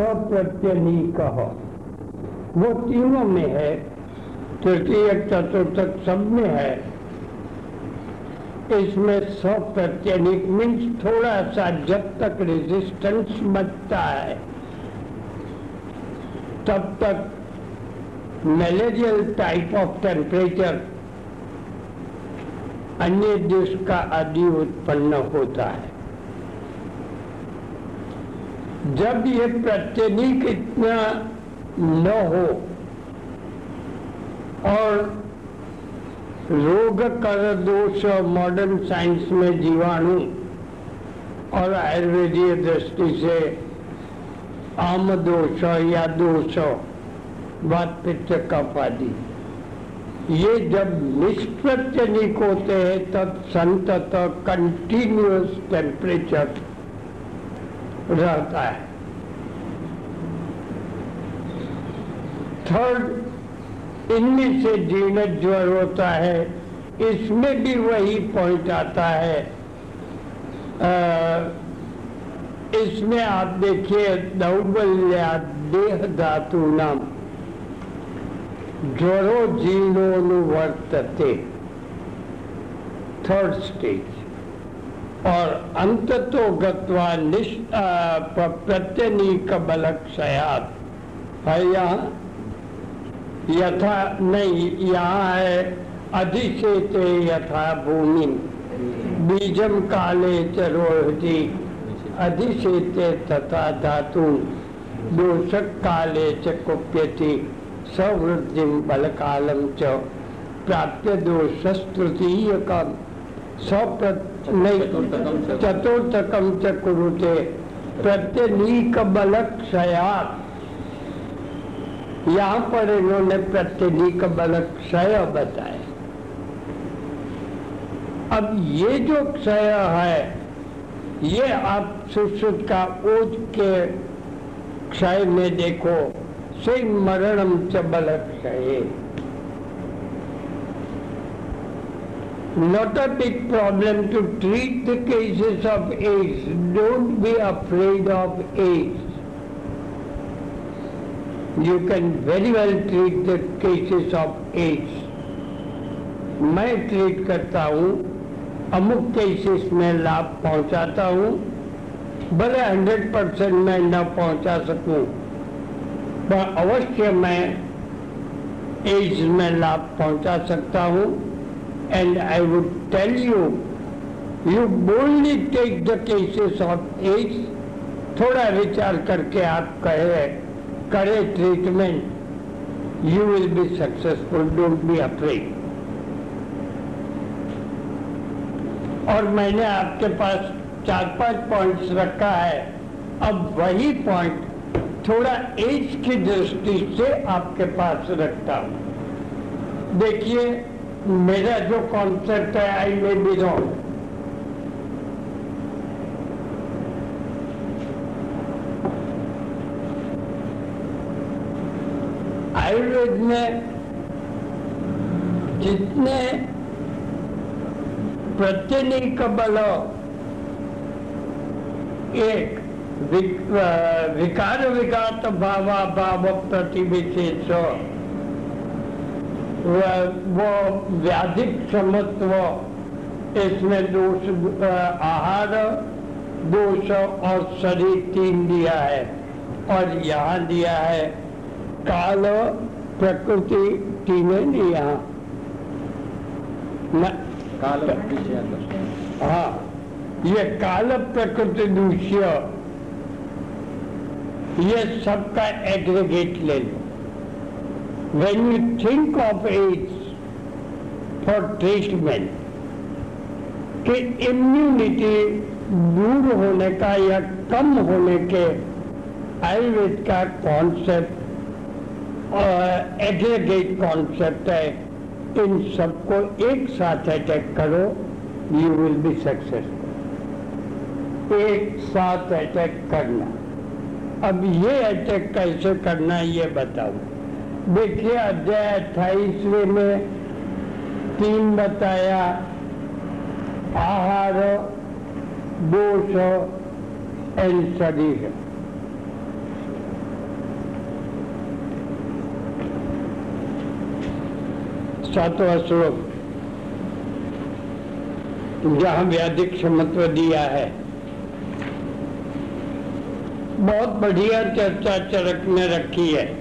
स्वप्रत्यनीक वो तीनों में है, तृतीय चतुर्थक सब में है। इसमें सौ प्रत्यनिक मीन्स थोड़ा सा जब तक रेजिस्टेंस बचता है, तब तक मलेरियल टाइप ऑफ़ टेम्परेचर अन्य देश का आदि उत्पन्न होता है। जब ये प्रत्यनिक इतना न हो और रोग कर दोष मॉडर्न साइंस में जीवाणु और आयुर्वेदीय दृष्टि से आम दोष या दोष बात पित्त कफ आदि, ये जब निष्प्रत्यनिक होते हैं, तब संतत कंटिन्यूस टेम्परेचर रहता है। थर्ड इनमें से जीर्ण ज्वर होता है इसमें भी वही पॉइंट आता है। आ, इसमें आप देखिए दौर्बल्या देह धातु नाम ज्वरो जीर्णोनुवर्तते थर्ड स्टेज और अंत तो गत्वा प्रत्यनीक बलक्षयात है यहाँ, यथा नहीं, यहाँ है अधिशेते यथा भूमि। बीजम काले चरोहति अधिशेते तथा धातु। दोषक काले च कुप्यति, सवृद्धि बल कालम च प्राप्य दोष तृतीय कम चतुर्थकम च प्रत्यनीक बल क्षयात यहाँ पर इन्होंने प्रत्यधिक बल क्षय बताया। अब ये जो क्षय है, ये आप सुश्रुत का ओज के क्षय में देखो, से मरणम च बल क्षय। Not a big problem to treat the cases of AIDS. Don't be afraid of AIDS. you can very well treat the cases of AIDS. मैं ट्रीट करता हूँ अमुक केसेस में लाभ पहुँचाता हूँ भले हंड्रेड परसेंट मैं न पहुँचा सकूँ पर अवश्य मैं एड्स में लाभ पहुँचा सकता हूँ and I would tell you you boldly take the cases of AIDS थोड़ा विचार करके आप कहे, करे treatment you will be successful don't be afraid और मैंने आपके पास चार पाँच पॉइंट्स रखा है, अब वही पॉइंट थोड़ा एज की दृष्टि से आपके पास रखता हूँ। देखिए मेरा जो कॉन्सेप्ट है I may be wrong Ayurveda में जितने प्रत्यनिक बल एक विकार विकात भावा भाव प्रतिविशेष वो व्याधिक समत्व इसमें दोष आहार दोष और शरीर तीन दिया है। और यहाँ दिया है काल प्रकृति तीनों ने यहाँ काल हाँ ये काल प्रकृति दूष्य ये सबका एग्रीगेट ले लो। When you think of AIDS for treatment कि इम्यूनिटी दूर होने का या कम होने के आयुर्वेद का कॉन्सेप्ट एग्रीगेट कॉन्सेप्ट है इन सबको एक साथ अटैक करो यू विल बी सक्सेसफुल एक साथ अटैक करना। अब ये अटैक कैसे करना है ये बताओ। देखिए अध्याय अट्ठाईसवे में तीन बताया, आहार, दोष एंड शरीर। सातवा श्लोक। जहाँ व्याधिक क्षमत्व दिया है। बहुत बढ़िया चर्चा चरक ने रखी है।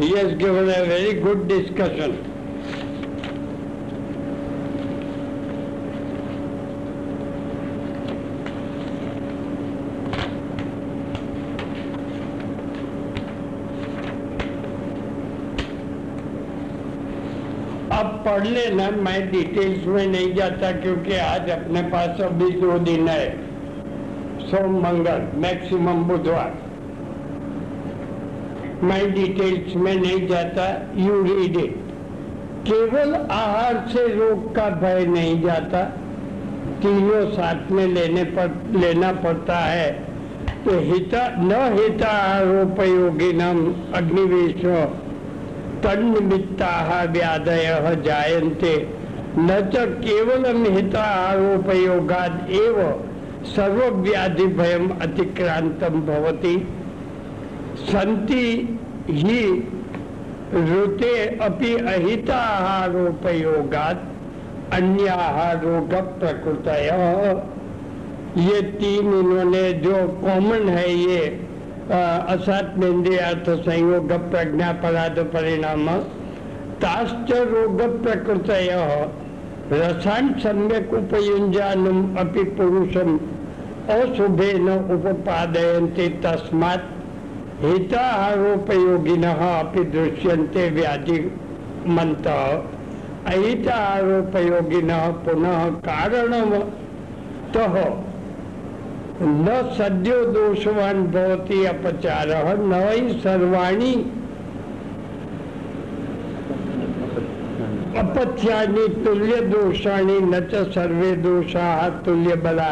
Yes given a very good discussion अब पढ़ लेना, मैं डिटेल्स में नहीं जाता क्योंकि आज अपने पास अभी दो दिन है। सोम मंगल मैक्सिमम बुधवार। मैं डिटेल्स में नहीं जाता यू रीड इट केवल आहार से रोग का भय नहीं जाता, तीनों साथ में लेने पर लेना पड़ता है। तो हिता, न हिता आहारोपयोगी नाम अग्निवेश, तन्निमित्ता व्याधय जायन्ते। न च केवलम हितारोपयोगाद एव सर्वव्याधि भयम अतिक्रांतम भवति। संति ही ऋते अपि अहिताहारोपयोगाद अन्याहारोग प्रकृत ये तीन इन्होंने, जो कॉमन है ये असात्मेन्द्रियार्थ संयोग प्रज्ञा पराध परिणाम, ताश्च रोग प्रकृत रसान सम्यक उपयुंजानुम अपि पुरुषम अशुभे न उपादयन्ते तस्मात् हिताहारोपयोगिनः अपि दृश्यन्ते व्याधि मंत अहिताहारोपयोगिनः पुनः कारणतः न सद्यो दोषवान भवती अपचार, न ही सर्वाणी अपथ्यानि तुल्य दोषाणी न सर्वे दोषा तुल्य बला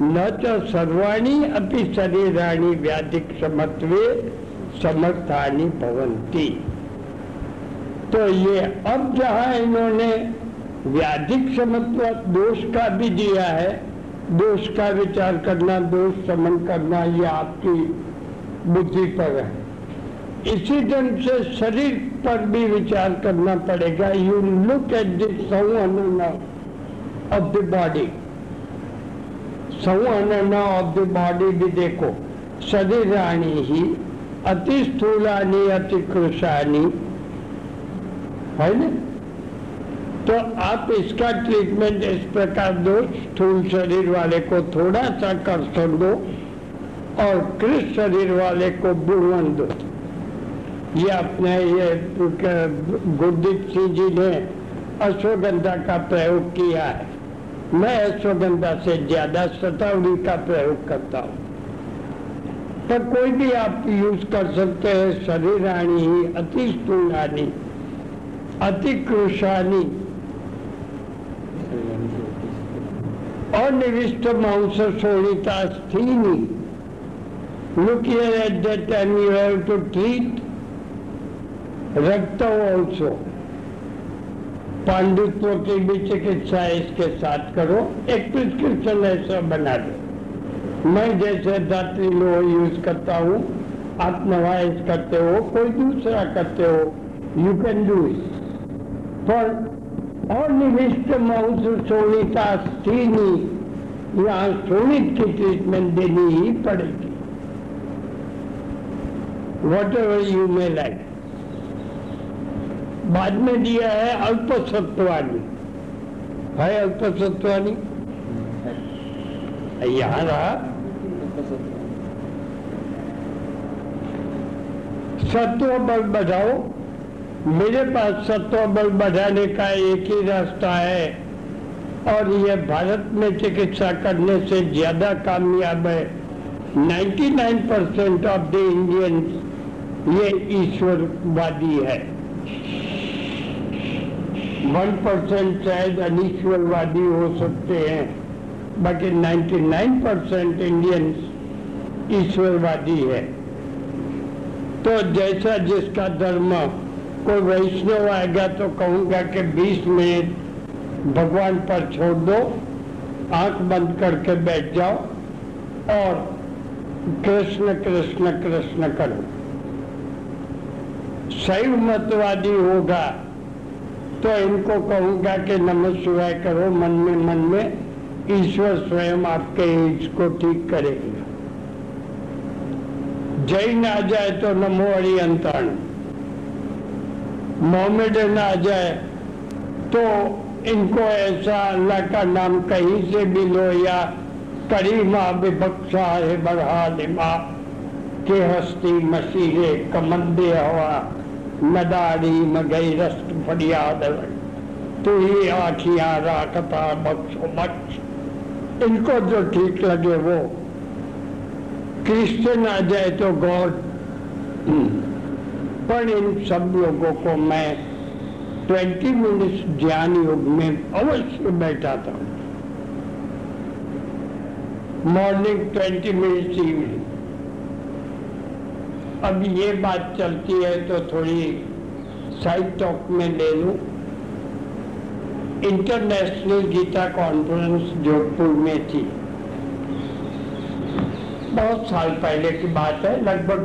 न च सर्वाणी अपि शरीराणी व्याधिक समत्वे समर्थानी भवंती तो ये अब जहाँ इन्होंने व्याधिक समत्व दोष का भी दिया है, दोष का विचार करना, दोष समन करना, ये आपकी बुद्धि पर है। इसी ढंग से शरीर पर भी विचार करना पड़ेगा। You look at this of the body संवहन ऑफ़ द बॉडी भी देखो। शरीराणी ही, अति स्थूलानी, अति कृषानी है ना? तो आप इसका ट्रीटमेंट इस प्रकार दो, स्थूल शरीर वाले को थोड़ा सा कर्षण दो और कृष शरीर वाले को बुढ़वन दो। ये अपने ये गुरदीप सिंह जी ने अश्वगंधा का प्रयोग किया है। मैं अश्वगंधा से ज़्यादा शतावरी का प्रयोग करता हूँ। पर कोई भी आप यूज़ कर सकते हैं शरीर आनी ही, अति स्थूलानी अति कृषानी अनिविष्ट मांस शोणिता स्थीनी। Look here at that time you have to treat also पांडित्व की भी चिकित्सा इसके साथ करो, एक प्रिस्क्रिप्शन ऐसा बना दो। मैं जैसे दात्री लो यूज़ करता हूँ आप नवाइज करते हो, कोई दूसरा करते हो यू कैन डू इट पर अनिविष्ट मांस सोनिता स्टीनी, यहाँ सोनित की ट्रीटमेंट देनी ही पड़ेगी। Whatever you may like बाद में दिया है अल्प सत्वानी है अल्प सत्वानी यहाँ रहा। सत्व बल बढ़ाओ। मेरे पास सत्व बल बढ़ाने का एक ही रास्ता है। और यह भारत में चिकित्सा करने से ज़्यादा कामयाब है। 99 परसेंट ऑफ़ द इंडियंस ये ईश्वरवादी है। वन परसेंट शायद अनिश्वरवादी हो सकते हैं, बाकी 99 परसेंट इंडियंस ईश्वरवादी है। तो जैसा जिसका धर्म कोई वैष्णव आएगा तो कहूँगा कि 20 मिनट भगवान पर छोड़ दो, आँख बंद करके बैठ जाओ और कृष्ण कृष्ण कृष्ण करो। शैव मतवादी होगा। तो इनको कहूँगा कि नमः शिवाय करो, मन में मन में ईश्वर स्वयं आपके एज को ठीक करेगा। जैन आ जाए तो नमो अरियंतरण मोहम्मदन आ जाए तो इनको ऐसा अल्लाह का नाम कहीं से भी लो या करीमा विपक्षा है, बढ़ा लिमा के हस्ती मसीहे कमंदे हवा। नदारी मगई रस्त फरियाद तू ही आखियाँ राखता बख्शो बख्श इनको जो ठीक लगे वो। क्रिश्चियन आ जाए तो गॉड पर इन सब लोगों को मैं 20 मिनट्स ज्ञान योग में अवश्य बैठाता हूँ। मॉर्निंग 20 मिनट्स इवनिंग अब ये बात चलती है तो थोड़ी साइड टॉक में ले लू। इंटरनेशनल गीता कॉन्फ्रेंस जोधपुर में थी। बहुत साल पहले की बात है, लगभग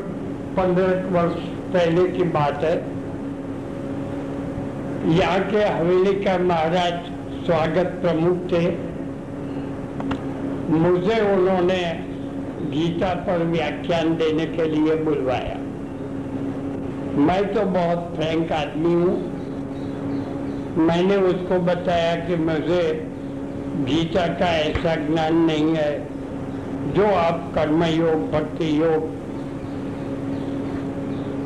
पंद्रह वर्ष पहले की बात है। यहाँ के हवेली का महाराज स्वागत प्रमुख थे। मुझे उन्होंने गीता पर व्याख्यान देने के लिए बुलवाया। मैं तो बहुत फ्रैंक आदमी हूँ। मैंने उसको बताया कि मुझे गीता का ऐसा ज्ञान नहीं है, जो आप कर्म योग भक्ति योग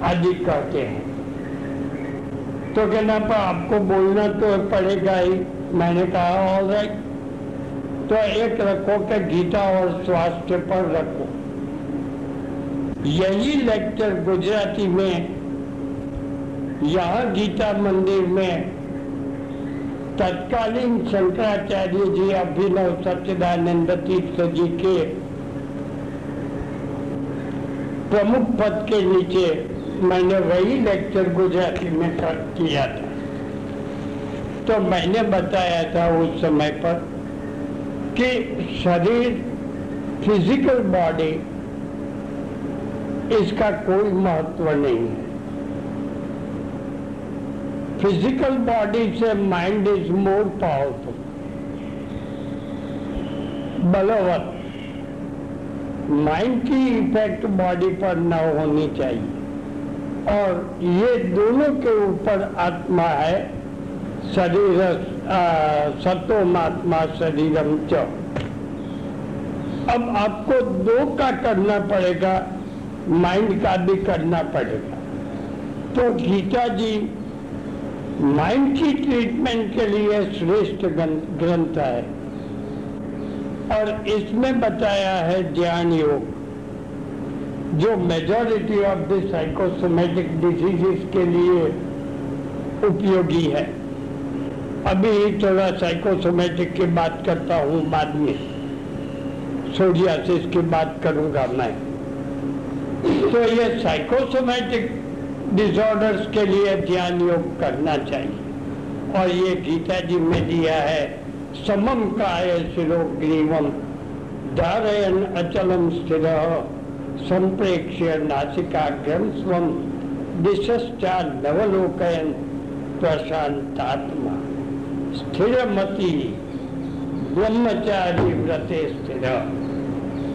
आदि कहते हैं। तो कहना पर आपको बोलना तो पड़ेगा ही। मैंने कहा ऑल राइट तो एक रखो कि गीता और स्वास्थ्य पर रखो। यही लेक्चर गुजराती में, यहाँ गीता मंदिर में तत्कालीन शंकराचार्य जी, अभिनव सच्चिदानंद तीर्थ जी के प्रमुख पद के नीचे मैंने वही लेक्चर गुजराती में किया था। तो मैंने बताया था उस समय पर कि शरीर फ़िज़िकल बॉडी इसका कोई महत्व नहीं है। फ़िज़िकल बॉडी से माइंड इज़ मोर पावरफुल बलवत। माइंड की इफ़ेक्ट बॉडी पर न होनी चाहिए। और ये दोनों के ऊपर आत्मा है। शरीर सतोमात्मा शरीरम च। अब आपको दो का करना पड़ेगा माइंड का भी करना पड़ेगा। तो गीता जी माइंड की ट्रीटमेंट के लिए श्रेष्ठ ग्रंथ है। और इसमें बताया है ज्ञान योग। जो majority of the psychosomatic diseases के लिए उपयोगी है। अभी थोड़ा साइकोसोमेटिक की बात करता हूँ, बाद में सोडियासिस की बात करूँगा मैं। तो ये साइकोसोमेटिक डिसऑर्डर्स के लिए ध्यान योग करना चाहिए। और ये गीता जी में दिया है समम काय शिरो ग्रीवम धारयन अचलम स्थिर, संप्रेक्ष्य नासिकाग्रम स्वम दिशा नवलोकयन प्रशांतात्मा स्थिरमति ब्रह्मचारी व्रते स्थिर।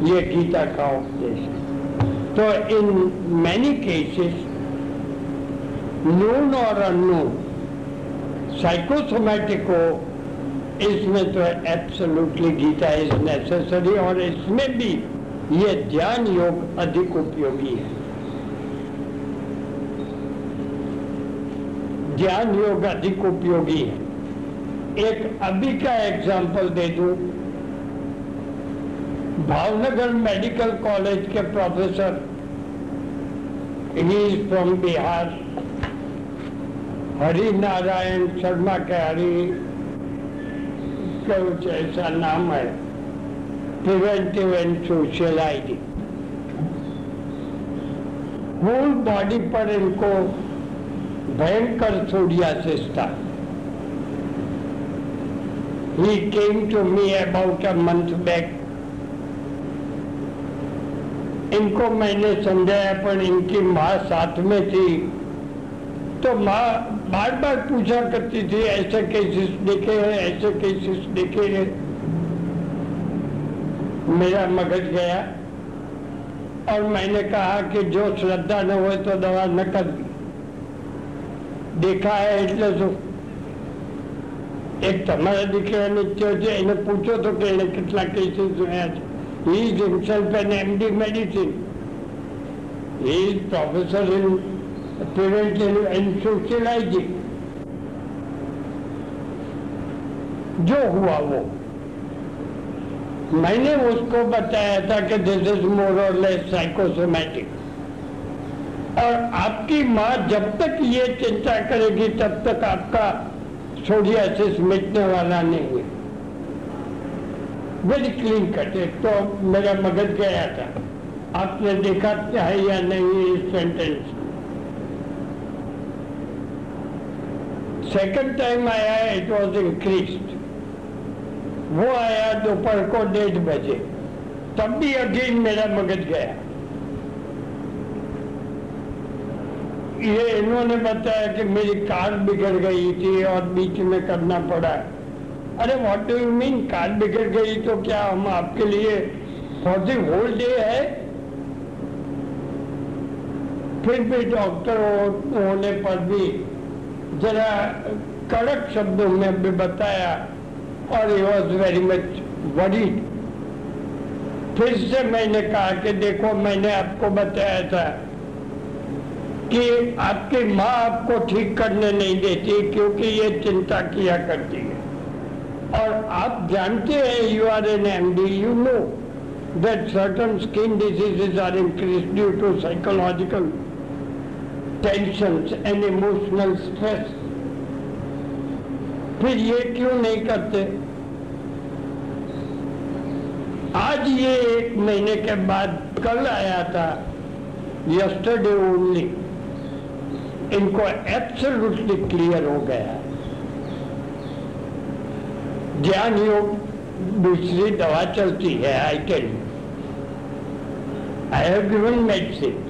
ये गीता का उपदेश है। तो इन मैनी केसेस नून और अनून साइकोसोमैटिक हो, इसमें तो एब्सोल्युटली गीता इज़ नेसेसरी और इसमें भी ये ध्यान योग अधिक उपयोगी है। ध्यान योग अधिक उपयोगी है। एक अभी का एग्ज़ाम्पल दे दू। भावनगर मेडिकल कॉलेज के प्रोफेसर ही इज़ फ्रॉम बिहार। हरि नारायण शर्मा के हरि कुछ ऐसा नाम है। Preventive and social ID whole body पर इनको भयंकर सोडियासिस था He came to me about a month back. इनको मैंने समझाया पर इनकी माँ साथ में थी तो माँ बार बार पूछा करती थी ऐसे केसेस देखे हैं ऐसे केसेस देखे हैं मेरा मगज गया और मैंने कहा कि जो श्रद्धा न हो तो दवा न कर देखा है એટલે શું એક તમારા દીકરાને થયો છે એને પૂછો તો કે એને કેટલા કેસીસ જોયા છે he is himself an MD medicine he is professor in preventive and socializing जो हुआ वो मैंने उसको बताया था कि दिस इज मोर और लेस साइकोसोमैटिक और आपकी माँ जब तक ये चिंता करेगी तब तक आपका सोडियासिस समेटने वाला नहीं है। वेरी क्लीन कट है। तो मेरा मगज गया था। आपने देखा क्या है या नहीं इस सेंटेंस सेकंड टाइम आया इट वॉज़ इंक्रीज्ड वो आया, दोपहर को डेढ़ बजे। तब भी अगेन मेरा मगज गया। ये इन्होंने बताया कि मेरी कार बिगड़ गई थी और बीच में करना पड़ा। अरे what do you mean car बिगड़ गई? तो क्या हम आपके लिए फॉर होल डे है? फिर भी डॉक्टर होने पर भी जरा कड़क शब्दों में भी बताया और he was very much worried फिर से मैंने कहा कि देखो, मैंने आपको बताया था कि आपकी माँ आपको ठीक करने नहीं देती क्योंकि ये चिंता किया करती है। और आप जानते हैं you are an M D you know that certain skin diseases are increased due to psychological tensions and emotional stress. फिर ये क्यों नहीं करते? आज ये एक महीने के बाद कल आया था यस्टरडे ओनली इनको एब्सोल्युटली क्लियर हो गया ज्ञान योग दूसरी दवा चलती है I tell I have given medicine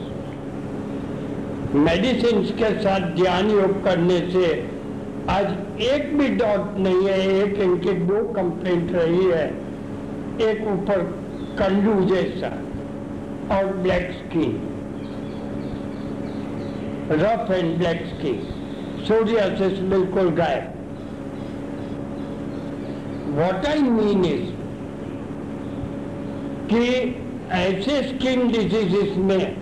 medicine के साथ ज्ञान योग करने से आज एक भी डॉट नहीं है, एक इनकी दो कंप्लेंट रही है, एक ऊपर कंडू जैसा और black skin rough and black skin सूर्य से बिल्कुल गायब वॉट आई मीन इज़ कि ऐसे स्किन डिजीजेस में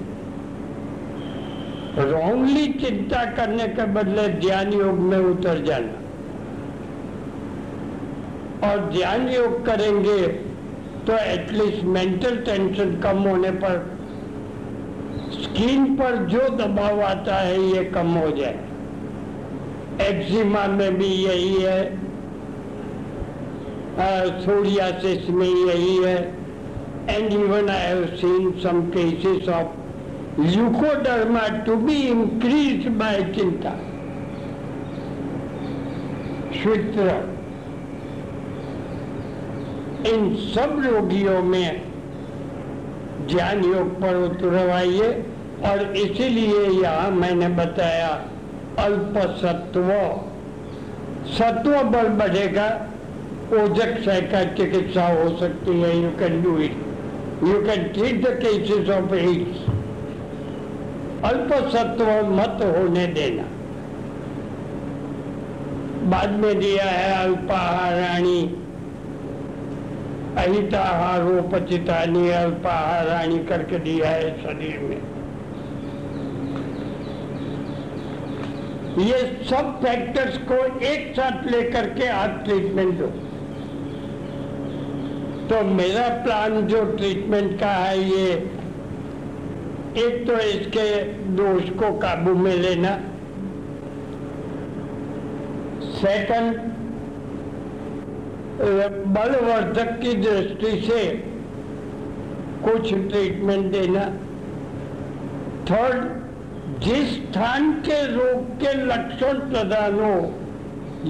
रॉन्गली चिंता करने के बदले ध्यान योग में उतर जाना। और ध्यान योग करेंगे तो एटलीस्ट मेंटल टेंशन कम होने पर स्किन पर जो दबाव आता है, ये कम हो जाए। एक्जिमा में भी यही है। सोरियासिस में यही है। And even I have seen some cases of leukoderma to be increased by चिंता। श्वित्र इन सब रोगियों में ज्ञान योग पर उतरवाइए। और इसीलिए यहाँ मैंने बताया अल्प सत्व सत्व बल बढ़ेगा ओजक का चिकित्सा हो सकती है you can do it you can treat the cases of AIDS अल्प सत्व मत होने देना। बाद में दिया है अल्पाहाराणी। अहिताहारोपचितानी अल्पाहाराणी करके दिया है शरीर में। ये सब फैक्टर्स को एक साथ लेकर के आप ट्रीटमेंट दो तो मेरा प्लान जो ट्रीटमेंट का है ये, एक तो इसके दोष को काबू में लेना। सेकंड बलवर्धक की दृष्टि से कुछ ट्रीटमेंट देना। थर्ड जिस स्थान के रोग के लक्षण प्रदान हो,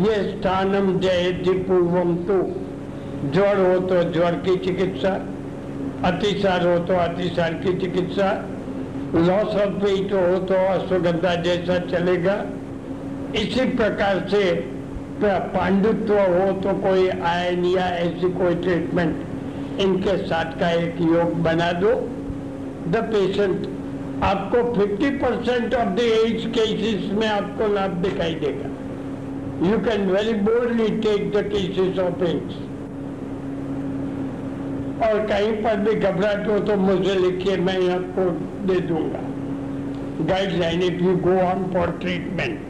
ये स्थानम जयति पूर्वम तो। ज्वर हो तो ज्वर की चिकित्सा, अतिसार हो तो अतिसार की चिकित्सा लॉस ऑफ़ वेट हो तो अश्वगंधा जैसा चलेगा। इसी प्रकार से पांडुत्व हो तो कोई आयन या ऐसी कोई ट्रीटमेंट इनके साथ का एक योग बना दो। द पेशेंट आपको 50 percent of the AIDS cases में आपको लाभ दिखाई देगा। You can very boldly take the cases of AIDS और कहीं पर भी घबराहट हो तो मुझे लिखिए, मैं आपको दे दूँगा। Guideline if you go on for treatment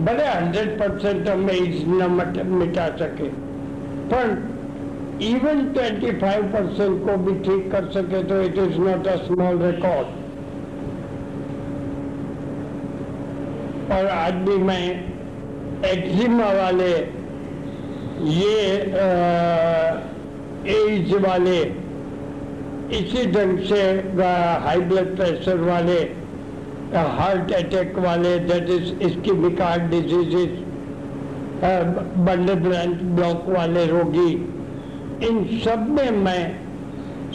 भले हंड्रेड परसेंट हम एज न मिटा सके, पर इवन 25 परसेंट को भी ठीक कर सके तो it is not a small record और आज भी मैं एक्जिमा वाले ये एज वाले इसी ढंग से हाई ब्लड प्रेशर वाले हार्ट अटैक वाले दैट इज़ इसकी हार्ट डिजीजेस बंडल ब्लॉक वाले रोगी इन सब में मैं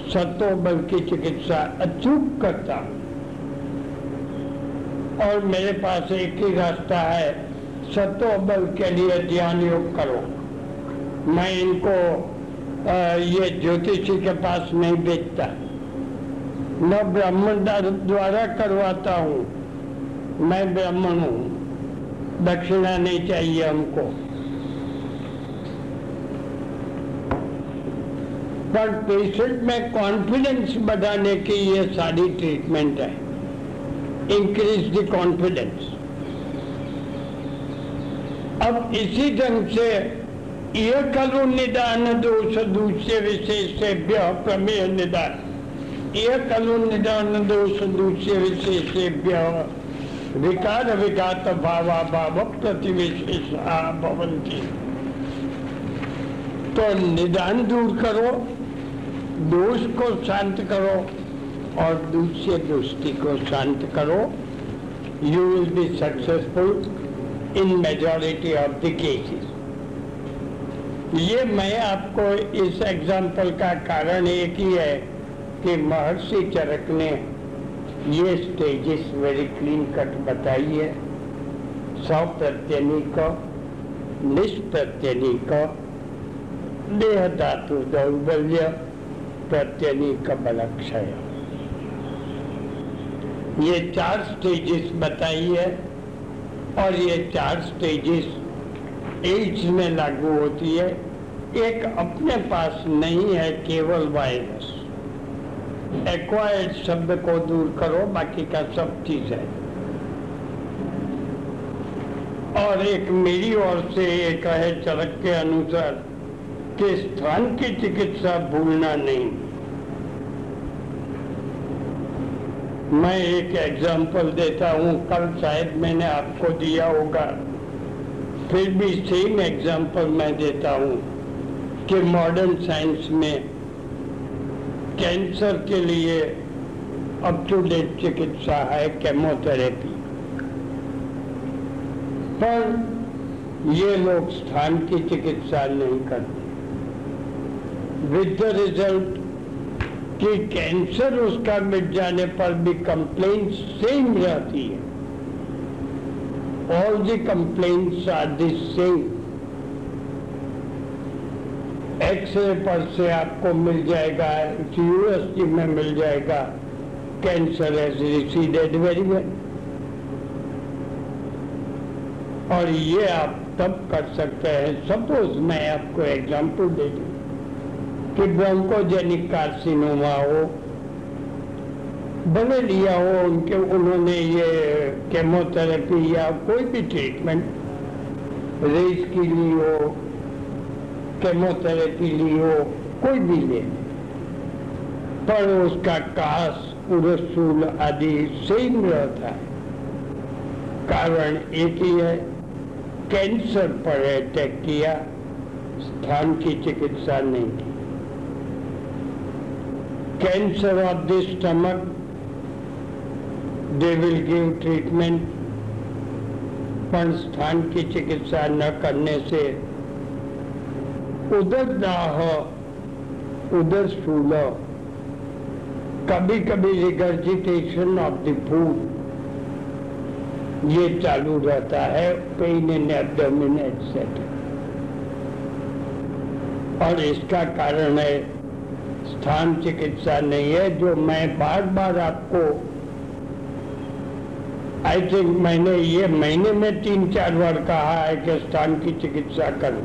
सतो बल की चिकित्सा अचूक करता और मेरे पास एक ही रास्ता है, सतो बल के लिए ध्यान योग करो। मैं इनको ये ज्योतिषी के पास नहीं बेचता न ब्राह्मण द्वारा करवाता हूँ। मैं ब्राह्मण हूँ। दक्षिणा नहीं चाहिए हमको। पर पेशेंट में कॉन्फिडेंस बढ़ाने की ये सारी ट्रीटमेंट है। इंक्रीज द कॉन्फिडेंस अब इसी ढंग से ये खलु निदान, दोष दूसरे विशेष से प्रमेय निदान। ये खलु निदान, दोष दूसरे विशेषेभ्य विकार विघात भावा भाव प्रतिविशेष भवंती। तो निदान दूर करो। दोष को शांत करो और दूसरे दृष्टि को शांत करो। You will be successful in majority of the cases ये मैं आपको इस एग्ज़ाम्पल का कारण एक ही है कि महर्षि चरक ने ये स्टेजेस वेरी क्लीन कट बताई है। सौ प्रत्यनी को, निष्प्रत्यनी को देह धातु दौर्बल्य प्रत्यनी का बलक्षय ये चार स्टेजेस बताई है, और ये चार स्टेजेस एड्स में लागू होती है। एक अपने पास नहीं है, केवल वायरस एक्वायर्ड शब्द को दूर करो, बाकी का सब चीज़ है। और एक मेरी ओर से एक है चरक के अनुसार कि स्थान की चिकित्सा भूलना नहीं। मैं एक एग्जांपल देता हूँ, कल शायद मैंने आपको दिया होगा। फिर भी सेम एग्जांपल मैं देता हूँ कि मॉडर्न साइंस में कैंसर के लिए अप टू डेट चिकित्सा है केमोथेरेपी पर ये लोग स्थान की चिकित्सा नहीं करते। विद द रिज़ल्ट कि कैंसर उसका मिट जाने पर भी कंप्लेन सेम रहती है। All the complaints are the same X-ray पर से आपको मिल जाएगा यूएसजी में मिल जाएगा cancer has receded very well और ये आप तब कर सकते हैं। सपोज़ मैं आपको एग्जांपल दे दूँ। कि ब्रोंकोजेनिक कार्सिनोमा हो भले लिया हो उनके, उन्होंने ये केमोथेरेपी या कोई भी ट्रीटमेंट रेस की ली हो केमोथेरेपी ली हो, कोई भी ले। पर उसका कास पुरसूल आदि सेम रहता है। कारण एक ही है कैंसर पर अटैक किया, स्थान की चिकित्सा नहीं की। Cancer of the stomach they will give treatment पर स्थान की चिकित्सा न करने से उदर दाह उदर स्थूल कभी कभी रिगर्जिटेशन ऑफ़ द फ़ूड ये चालू रहता है पेन इन एब्डोमिन एटसेट्रा और इसका कारण है स्थान चिकित्सा नहीं है, जो मैं बार बार आपको आई थिंक मैंने ये महीने में तीन चार बार कहा है कि स्थान की चिकित्सा करूँ।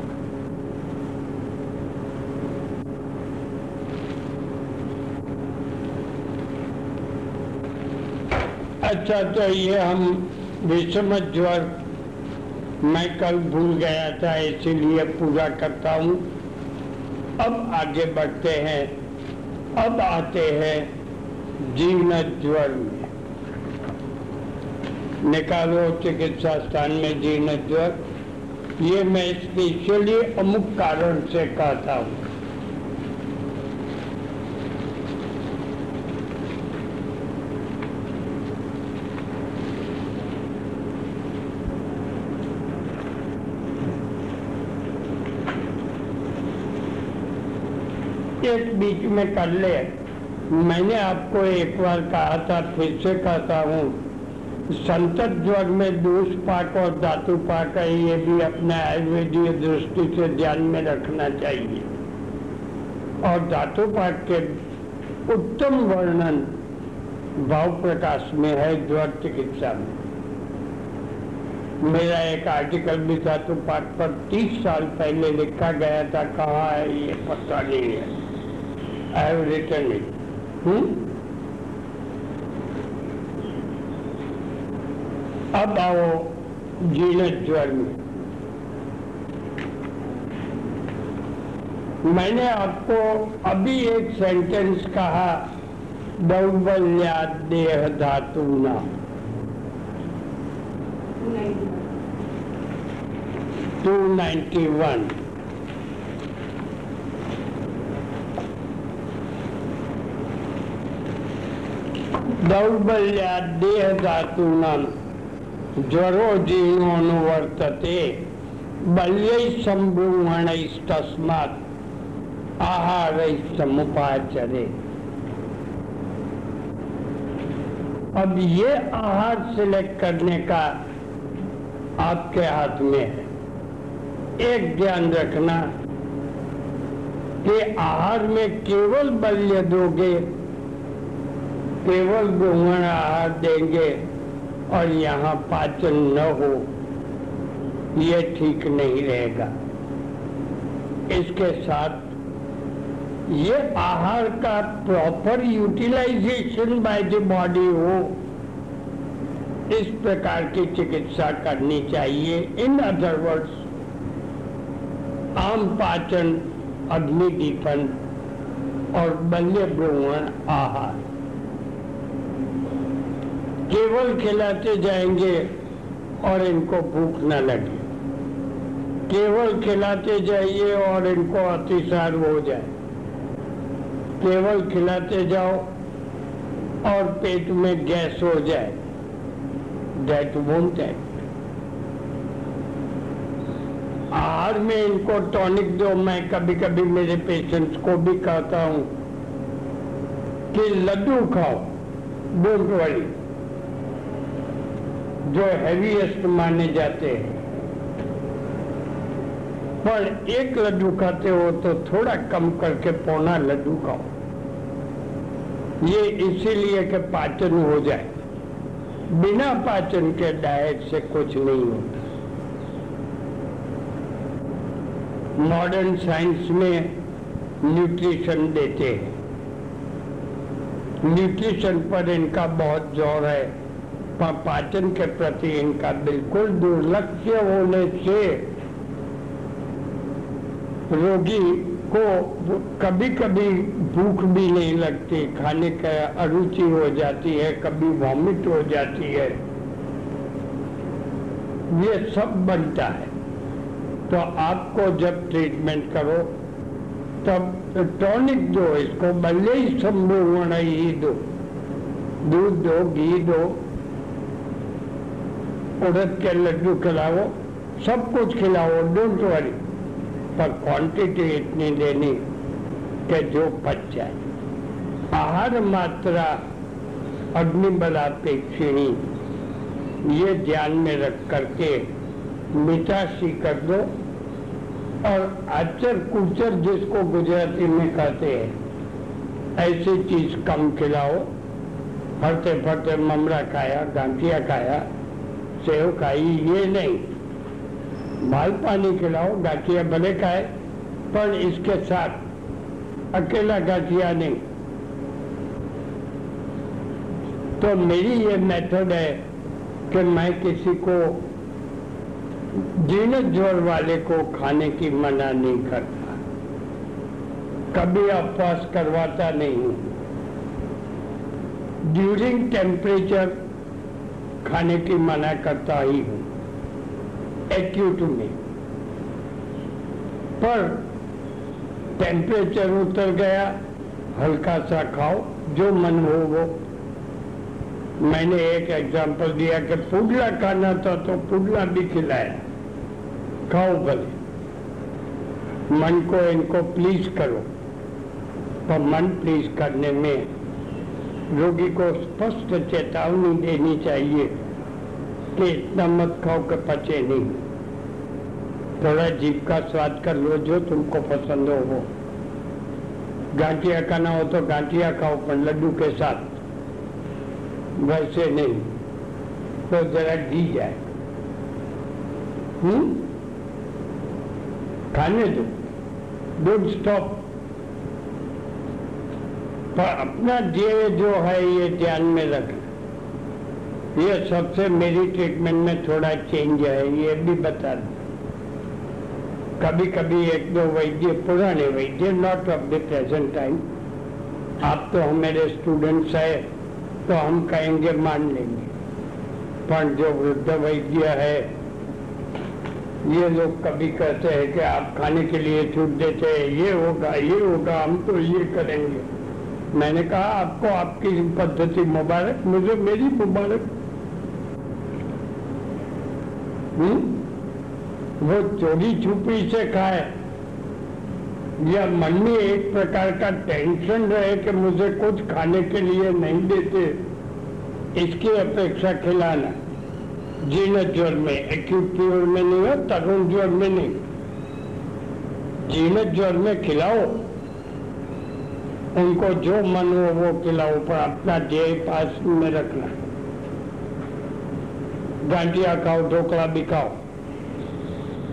अच्छा तो ये हम विषम ज्वर मैं कल भूल गया था, इसीलिए पूरा करता हूँ। अब आगे बढ़ते हैं। अब आते हैं जीवन ज्वर में। निकालो चिकित्सा स्थान में जीर्ण ज्वर। ये मैं स्पेशली अमुक कारण से कहता हूँ एक बीच में कर ले। मैंने आपको एक बार कहा था, फिर से कहता हूँ, संतत ज्वर में दोष पाक और धातु पाक है ये भी अपने आयुर्वेदीय दृष्टि से ध्यान में रखना चाहिए। और धातु पाक के उत्तम वर्णन भाव प्रकाश में है ज्वर चिकित्सा में। मेरा एक आर्टिकल भी धातु पाक पर तीस साल पहले लिखा गया था, कहा है ये पता नहीं है। आई हैव रिटर्न इट अब आओ जीर्ण ज्वर में। मैंने आपको अभी एक सेंटेंस कहा दौर्बल्या देह धातु ना टू नाइन्टी वन दौर्बल्या देह धातु नाम ज्वरो जीर्णोनुवर्तते बल्यै संभ्रूहणैस्तस्मात् आहार समुपाचरे। अब ये आहार सिलेक्ट करने का आपके हाथ में है। एक ध्यान रखना कि आहार में केवल बल्य दोगे केवल गुहण आहार देंगे और यहाँ पाचन न हो, ये ठीक नहीं रहेगा। इसके साथ ये आहार का proper utilization by the body हो, इस प्रकार की चिकित्सा करनी चाहिए। इन अदर वर्ड्स आम पाचन अग्नि दीपन और बल्य ब्रोहण आहार। केवल खिलाते जाएँगे और इनको भूख न लगे। केवल खिलाते जाइए और इनको अतिसार हो जाए। केवल खिलाते जाओ और पेट में गैस हो जाए। दैट वोंट आहार में इनको टॉनिक दो। मैं कभी कभी मेरे पेशेंट्स को भी कहता हूँ कि लड्डू खाओ डोंट वरी जो हैवीएस्ट माने जाते हैं। पर एक लड्डू खाते हो तो थोड़ा कम करके पौना लड्डू खाओ। ये इसीलिए कि पाचन हो जाए। बिना पाचन के डाइट से कुछ नहीं होता। मॉडर्न साइंस में न्यूट्रिशन देते हैं। न्यूट्रिशन पर इनका बहुत ज़ोर है। पाचन के प्रति इनका बिल्कुल दुर्लक्ष्य होने से रोगी को कभी कभी भूख भी नहीं लगती, खाने का अरुचि हो जाती है, कभी वॉमिट हो जाती है। ये सब बनता है। तो आपको जब ट्रीटमेंट करो, तब टॉनिक दो, इसको भले ही संभव ही दो। दूध दो, घी दो उड़द के लड्डू खिलाओ, सब कुछ खिलाओ डोंट वरी पर क्वांटिटी इतनी देनी कि जो पच जाए। आहार मात्रा अग्नि अग्निबलापेक्षिणी ये ध्यान में रख करके मिठासी कर दो। और आचर कुचर जिसको गुजराती में कहते हैं, ऐसी चीज़ कम खिलाओ। फरते फरते ममरा खाया, गांठिया खाया सेव खाई ये नहीं। माल पानी खिलाओ गाठिया भले खाए, पर इसके साथ अकेला गांठिया नहीं। तो मेरी ये मेथड है कि मैं किसी को जीने ज़ोर वाले को खाने की मना नहीं करता। कभी अपवास करवाता नहीं हूँ। ड्यूरिंग टेम्परेचर खाने की मना करता ही हूँ। एक्यूट में पर टेम्परेचर उतर गया हल्का सा खाओ, जो मन हो वो। मैंने एक एग्जांपल दिया कि पुडला खाना था तो पुडला भी खिलाया खाओ भले। मन को इनको प्लीज़ करो। पर मन प्लीज़ करने में रोगी को स्पष्ट चेतावनी देनी चाहिए कि इतना मत खाओ कि पचे नहीं। थोड़ा जीप का स्वाद कर लो जो तुमको पसंद हो, वो। गांठिया खाना हो तो गांठिया खाओ, पर लड्डू के साथ। वैसे नहीं तो जरा दी जाए। हम्म? खाने दो। डोंट स्टॉप पर अपना ध्येय जो है ये ध्यान में रखना ये सबसे मेरी ट्रीटमेंट में थोड़ा चेंज है, ये भी बता दो। कभी कभी एक दो वैद्य, पुराने वैद्य not of the present time आप तो मेरे स्टूडेंट्स है तो हम कहेंगे मान लेंगे। पर जो वृद्ध वैद्य है, ये लोग कभी कहते हैं कि आप खाने के लिए छूट देते हैं, ये होगा ये होगा, हम तो ये करेंगे। मैंने कहा, आपको आपकी पद्धति मुबारक, मुझे मेरी मुबारक। हुँ? वो चोरी छुपी से खाए। या मन में एक प्रकार का टेंशन रहे कि मुझे कुछ खाने के लिए नहीं देते। इसकी अपेक्षा खिलाना। जीर्ण ज्वर में एक्यूट में नहीं हो, तरुण ज्वर में नहीं। जीर्ण ज्वर में खिलाओ। उनको जो मन हो वो खिलाओ, पर अपना ध्येय पास में रखना। गांठिया खाओ, ढोकला भी खाओ।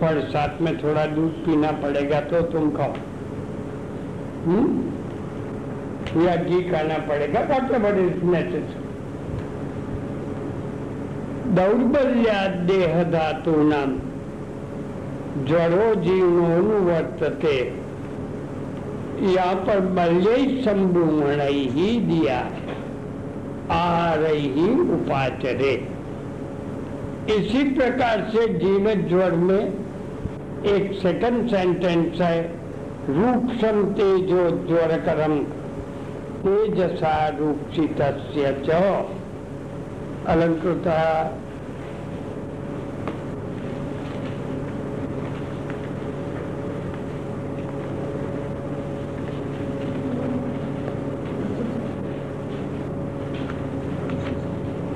पर साथ में थोड़ा दूध पीना पड़ेगा तो तुम खाओ। हम्म? या घी खाना पड़ेगा वॉट एवर इज़ नेसेसरी दौर्बल्या देह नाम। जड़ो जीवनोनुवर्तते यहाँ पर बल्य संबुमण ही दिया है। आहार ही उपाचरे। इसी प्रकार से जीवन ज्वर में एक सेकंड सेंटेंस है रूक्षम तेजो ज्वरकरम तेजसा रूक्षित अलंकृत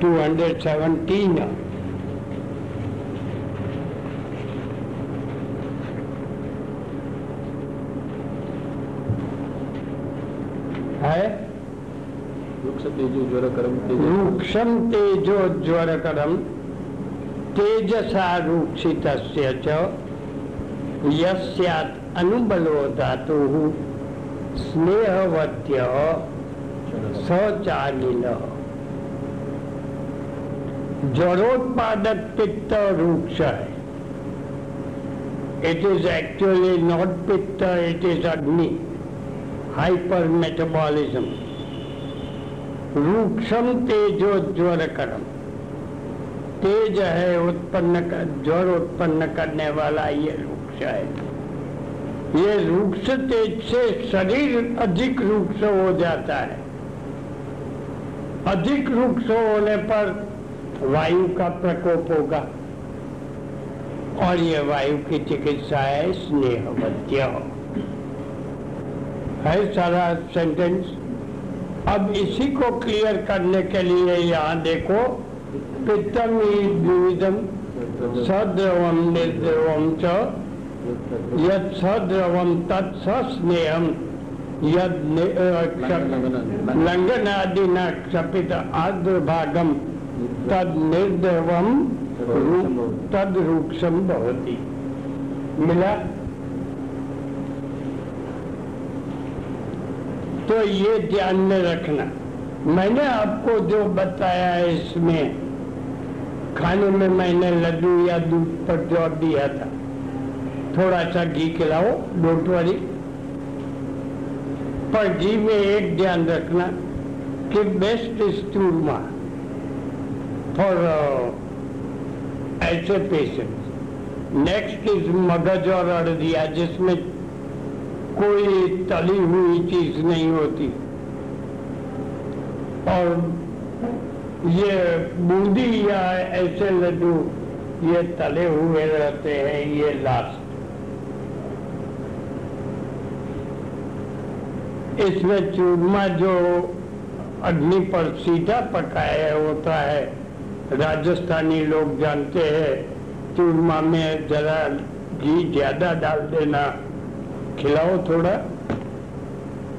टू हंड्रेड सेवनटीन है? रूक्षम तेजो तेजसा रूक्षित अनुबलो धातु स्नेहवत्य सचालिन। पित्त रूक्ष है। इट इज़ एक्चुअली नॉट पित्त इट इज़ अग्नि हाइपर मेटाबॉलिज्म रूक्षम तेजो ज्वर करम तेज है उत्पन्न कर ज्वर उत्पन्न करने वाला ये रूक्ष है। ये रूक्ष तेज से शरीर अधिक रूक्ष हो जाता है। अधिक रूक्ष होने पर वायु का प्रकोप होगा। और ये वायु की चिकित्सा है स्नेहवत्य है सारा सेंटेंस अब इसी को क्लियर करने के लिए यहाँ देखो पित्तम द्विविधम सद्रवम निर्द्रवम च यद सद्रवम तत्स्नेहम यद लंघनादिना क्षपित आद्रभागम तद निर्द्रवम तद रूक्षम भवती। मिला। तो ये ध्यान में रखना। मैंने आपको जो बताया है इसमें, खाने में मैंने लड्डू या दूध पर ज़ोर दिया था। थोड़ा सा घी खिलाओ, डोट वाली पर घी में एक ध्यान रखना कि बेस्ट चूरमा फॉर ऐसे पेशेंट नेक्स्ट इज़ मगज और अड़दिया जिसमें कोई तली हुई चीज़ नहीं होती। और ये बूंदी या ऐसे लड्डू, ये तले हुए रहते हैं, ये लास्ट इसमें चूरमा जो अग्नि पर सीधा पकाया होता है राजस्थानी लोग जानते हैं चूरमा में जरा घी ज़्यादा डाल देना। खिलाओ थोड़ा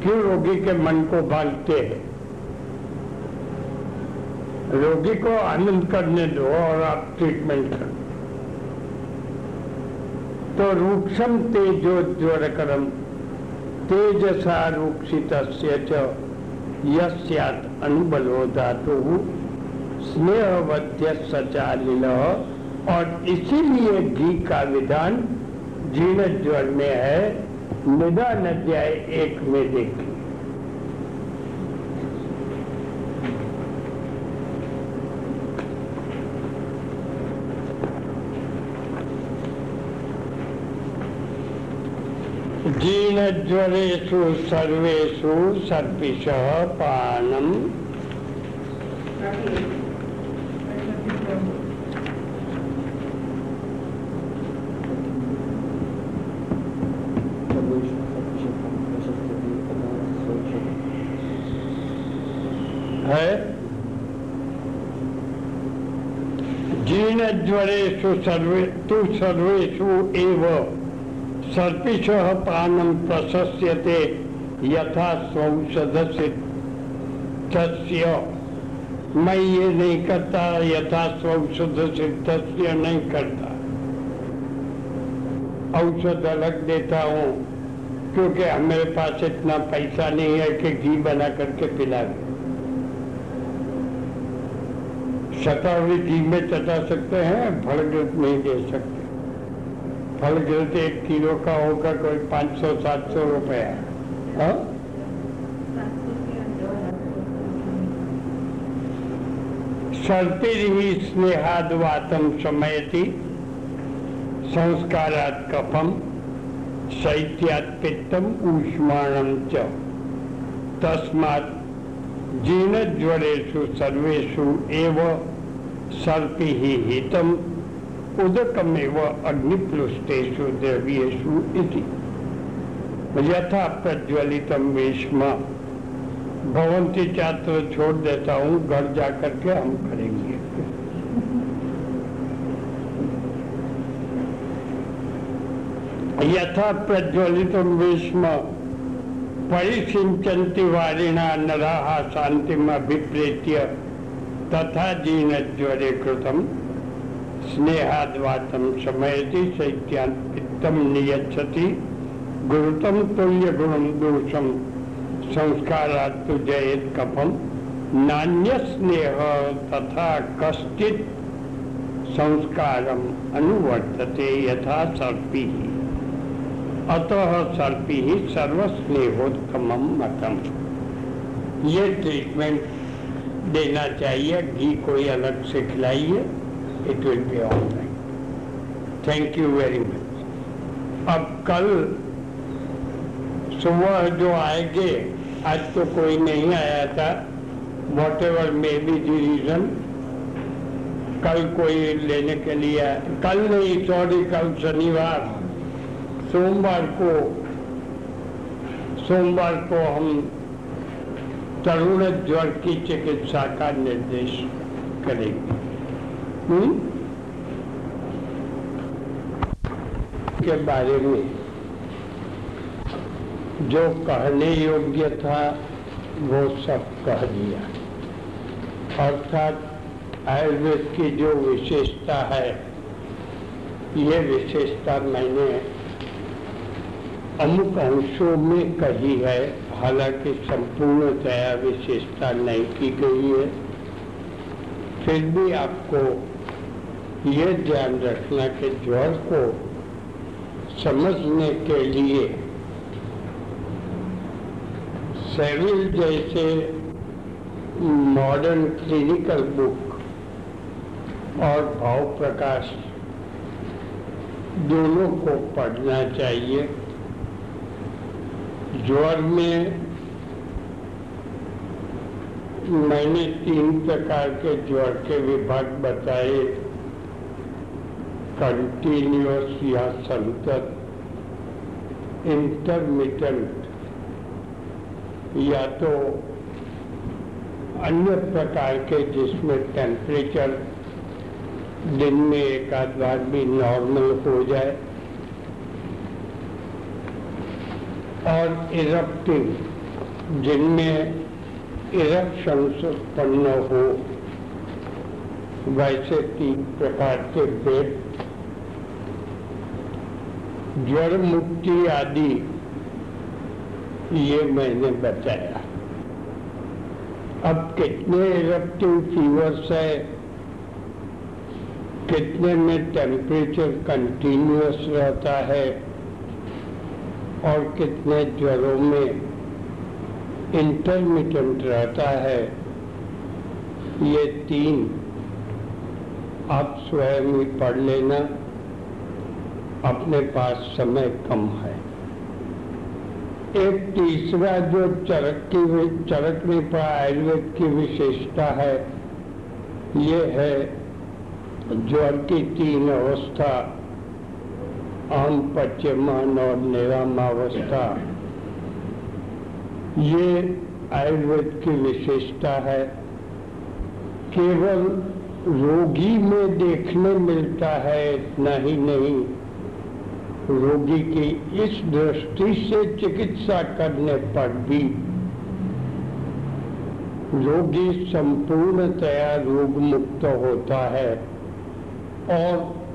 क्यों रोगी के मन को भागते हैं। रोगी को आनंद करने दो और आप ट्रीटमेंट करो। तो रूक्षम तेजो ज्वरकरम तेजसा रूक्षित यस्यात अनुबलो धातु। स्नेहवध्य सचालिल और इसीलिए घी का विधान जीर्ण ज्वर में है। निदान अध्याय एक में देखिए। जीर्णज्वरेषु सर्वेषु सर्पिषः पानम् है जीर्णज्वरेषु सर्वे तु सर्वेषु एव सर्पिष पानम प्रशस्यते, यथा सदस्य मैं ये नहीं करता यथा स्वौषध सिद्ध नहीं करता औषध अलग देता हूँ क्योंकि हमारे पास इतना पैसा नहीं है कि घी बना करके पिला दे। शतावरी घी में चटा सकते हैं, फल नहीं दे सकते। फल गिरते एक किलो का होगा कोई पाँच सौ, सात सौ रुपया हाँ? सर्पिर्हि स्नेहाद वातम समयति, संस्कारात कफम, शैत्यात पित्तम ऊष्माणम च। तस्मात् जीर्ण ज्वरेषु सर्वेषु एव सर्पि हितम उदकमेव अग्निप्लुष्टेषु द्रव्येषु इति। यथा प्रज्वलितम वेशमा भवंती छात्र छोड़ देता हूँ, घर जा के हम करेंगे। यथा प्रज्वलित भीष्म परिसिंचन्ति वारिणा नराः शांतिम अभिप्रेत्य तथा जीर्ण ज्वरे कृतम स्नेहाद्वातम समयति शैत्यान्पित्तम नियच्छति। गुरुतम तुल्य गुणम दोषम संस्कारात् जयत कफम नान्य स्नेह तथा कश्चित संस्कारम अनुवर्तते यथा सर्पी। अतः सर्पी सर्वस्नेहोत्तम मतम। ये ट्रीटमेंट देना चाहिए, घी कोई अलग से खिलाइए it will be all right thank you very much अब कल सुबह जो आएँगे, आज तो कोई नहीं आया था whatever may be the reason कल कोई लेने के लिए कल नहीं सॉरी कल शनिवार। सोमवार को सोमवार को हम तरुण ज्वर की चिकित्सा का निर्देश करेंगे? के बारे में जो कहने योग्य था, वो सब कह दिया। अर्थात आयुर्वेद की जो विशेषता है, ये विशेषता मैंने अमुक अंशों में कही है। हालाँकि संपूर्णतया विशेषता नहीं की गई है, फिर भी आपको यह ध्यान रखना कि ज्वर को समझने के लिए सेविल जैसे मॉडर्न क्लिनिकल बुक और भाव प्रकाश दोनों को पढ़ना चाहिए। ज्वर में मैंने तीन प्रकार के ज्वर के विभाग बताए। कंटिन्यूस या संतत इंटरमीडियंट या तो अन्य प्रकार के जिसमें टेम्परेचर दिन में एक आध बार भी नॉर्मल हो जाए। और इरप्टिव, जिनमें इरप्शंस उत्पन्न हो। वैसे तीन प्रकार के भेद ज्वर मुक्ति आदि, ये मैंने बताया। अब कितने इरप्टिव फीवर्स है? कितने में टेम्परेचर कंटिन्यूस रहता है? और कितने ज्वरों में इंटरमीडियंट रहता है। ये तीन आप स्वयं ही पढ़ लेना। अपने पास समय कम है। एक तीसरा जो चरक की चरक में पर आयुर्वेद की विशेषता है, ये है ज्वर की तीन अवस्था। आम पच्यमान और निरामावस्था ये आयुर्वेद की विशेषता है। केवल रोगी में देखने मिलता है, इतना ही नहीं। रोगी की इस दृष्टि से चिकित्सा करने पर भी। रोगी संपूर्णतया रोग मुक्त होता है और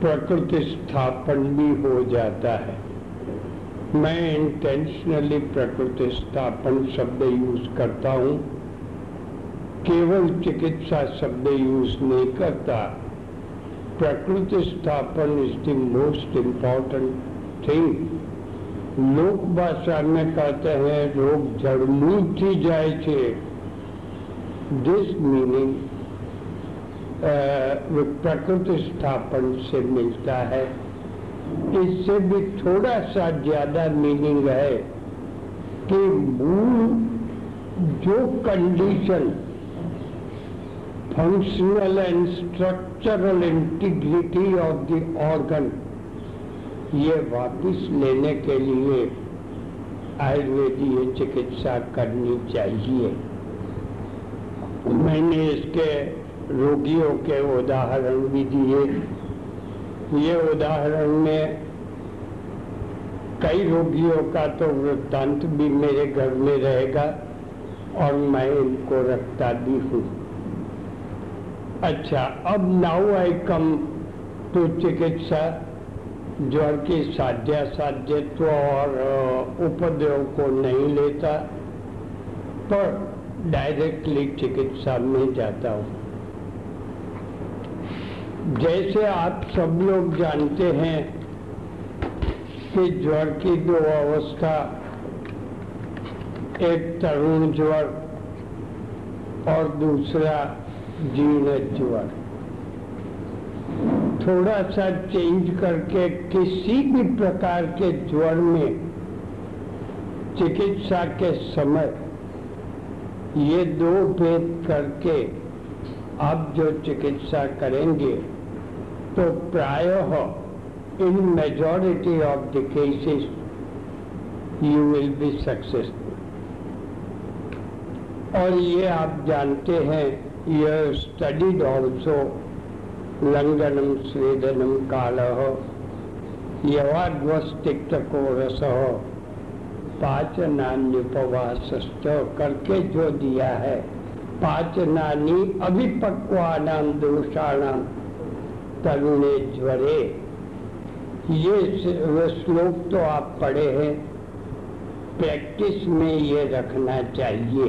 प्रकृति स्थापन भी हो जाता है। मैं इंटेंशनली प्रकृति स्थापन शब्द यूज़ करता हूँ। केवल चिकित्सा शब्द यूज़ नहीं करता। प्रकृति स्थापन is the most important thing लोक भाषा में कहते हैं, रोग जड़मूल थी जाए थे। दिस मीनिंग प्रकृति स्थापन से मिलता है। इससे भी थोड़ा सा ज़्यादा मीनिंग है कि मूल जो condition functional and structural integrity of the organ ये वापस लेने के लिए आयुर्वेदीय चिकित्सा करनी चाहिए। मैंने इसके रोगियों के उदाहरण भी दिए। ये उदाहरण में कई रोगियों का तो वृत्तांत भी मेरे घर में रहेगा और मैं इनको रखता भी हूँ। अच्छा अब नाउ आई कम टू चिकित्सा, ज्वर की साध्या साध्यत्व और उपद्रव को नहीं लेता, पर डायरेक्टली चिकित्सा में जाता हूँ। जैसे आप सब लोग जानते हैं कि ज्वर की दो अवस्था, एक तरुण ज्वर और दूसरा जीर्ण ज्वर। थोड़ा सा चेंज करके किसी भी प्रकार के ज्वर में चिकित्सा के समय ये दो भेद करके आप जो चिकित्सा करेंगे तो प्रायः in majority of the cases you will be successful और ये आप जानते हैं यह स्टडीड ऑल्सो लंगनम, स्वेदनम काल यवाद्वस्तिक्तको रस पाचनान्युपवास करके जो दिया है पाचनानी अभिपक्वानाम दोषाणाम तरुणे ज्वरे। ये श्लोक तो आप पढ़े हैं। प्रैक्टिस में ये रखना चाहिए।